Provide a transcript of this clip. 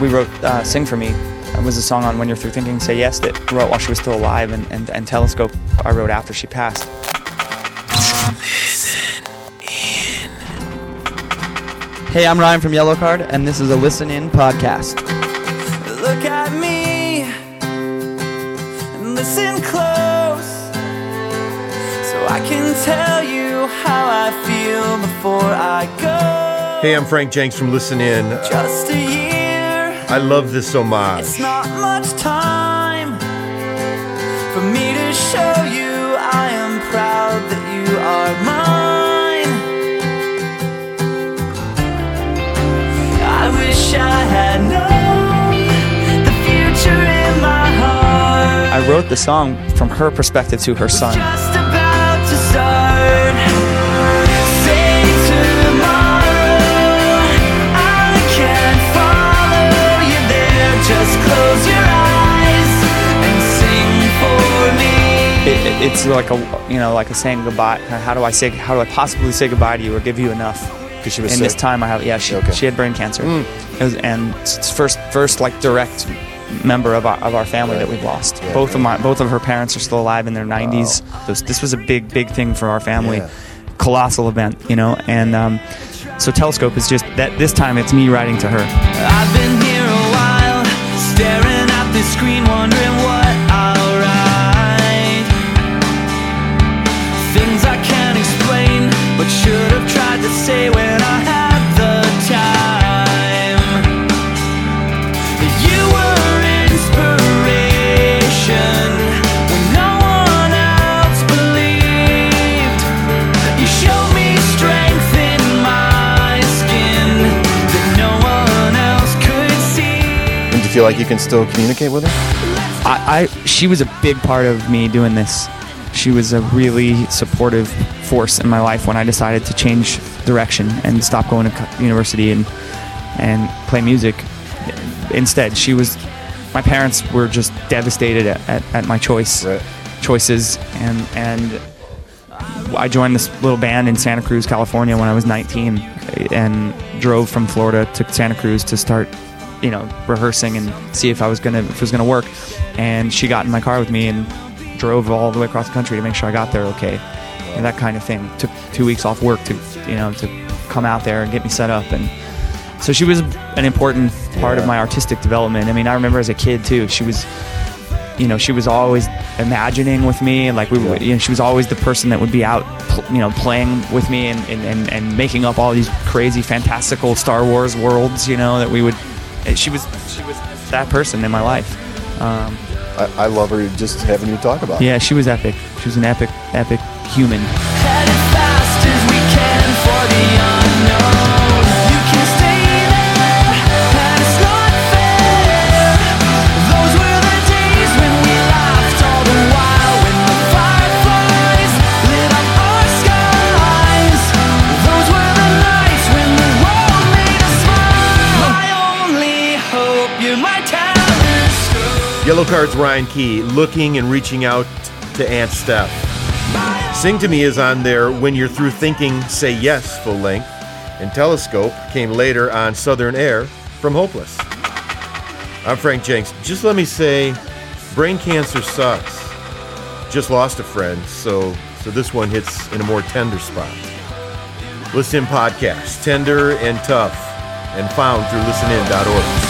we wrote uh, "Sing for Me." It was a song on "When You're Through Thinking." Say yes that we wrote while she was still alive, and, and, and "Telescope" I wrote after she passed. Hey, I'm Ryan from Yellowcard, and this is a Listen In podcast. Look at me and listen close so I can tell you how I feel before I go. Hey, I'm Frank Jenks from Listen In. Just a year, I love this homage. it's not much time for me to show you I am proud that you are mine. I wish I had known the future in my heart. I wrote the song from her perspective to her son. It's like a you know like a saying goodbye. How do I say? How do I possibly say goodbye to you or give you enough? Because she was in sick. this time I have yeah she, Okay. she had brain cancer it was, and it's first first like direct member of our, of our family that we've lost Yeah. both of my both of her parents are still alive in their 90s this, this was a big big thing for our family Yeah. colossal event you know and um, so telescope is just that this time it's me writing to her feel like you can still communicate with her? I, I she was a big part of me doing this. She was a really supportive force in my life when I decided to change direction and stop going to university and and play music. Instead, she was. My parents were just devastated at, at, at my choice Right. choices and and I joined this little band in Santa Cruz, California when I was 19 and drove from Florida to Santa Cruz to start, you know, rehearsing and see if I was gonna if it was gonna work. And she got in my car with me and drove all the way across the country to make sure I got there okay. And that kind of thing. Took two weeks off work to you know to come out there and get me set up and so she was an important part of my artistic development. I mean, I remember as a kid too. She was you know, she was always imagining with me, and like we, were, you know, she was always the person that would be out, you know, playing with me and, and, and, and making up all these crazy, fantastical Star Wars worlds, you know, that we would. And She was she was that person in my life. Um, I, I love her just having you talk about it. yeah, she was epic. She was an epic, epic human. Yellowcard's Ryan Key looking and reaching out to Aunt Steph. Sing to Me is on there when you're through thinking, say yes, full length. And Telescope came later on Southern Air from Hopeless. I'm Frank Jenks. Just let me say, brain cancer sucks. Just lost a friend, so so this one hits in a more tender spot. Listen In podcast, tender and tough, and found through listenin.org.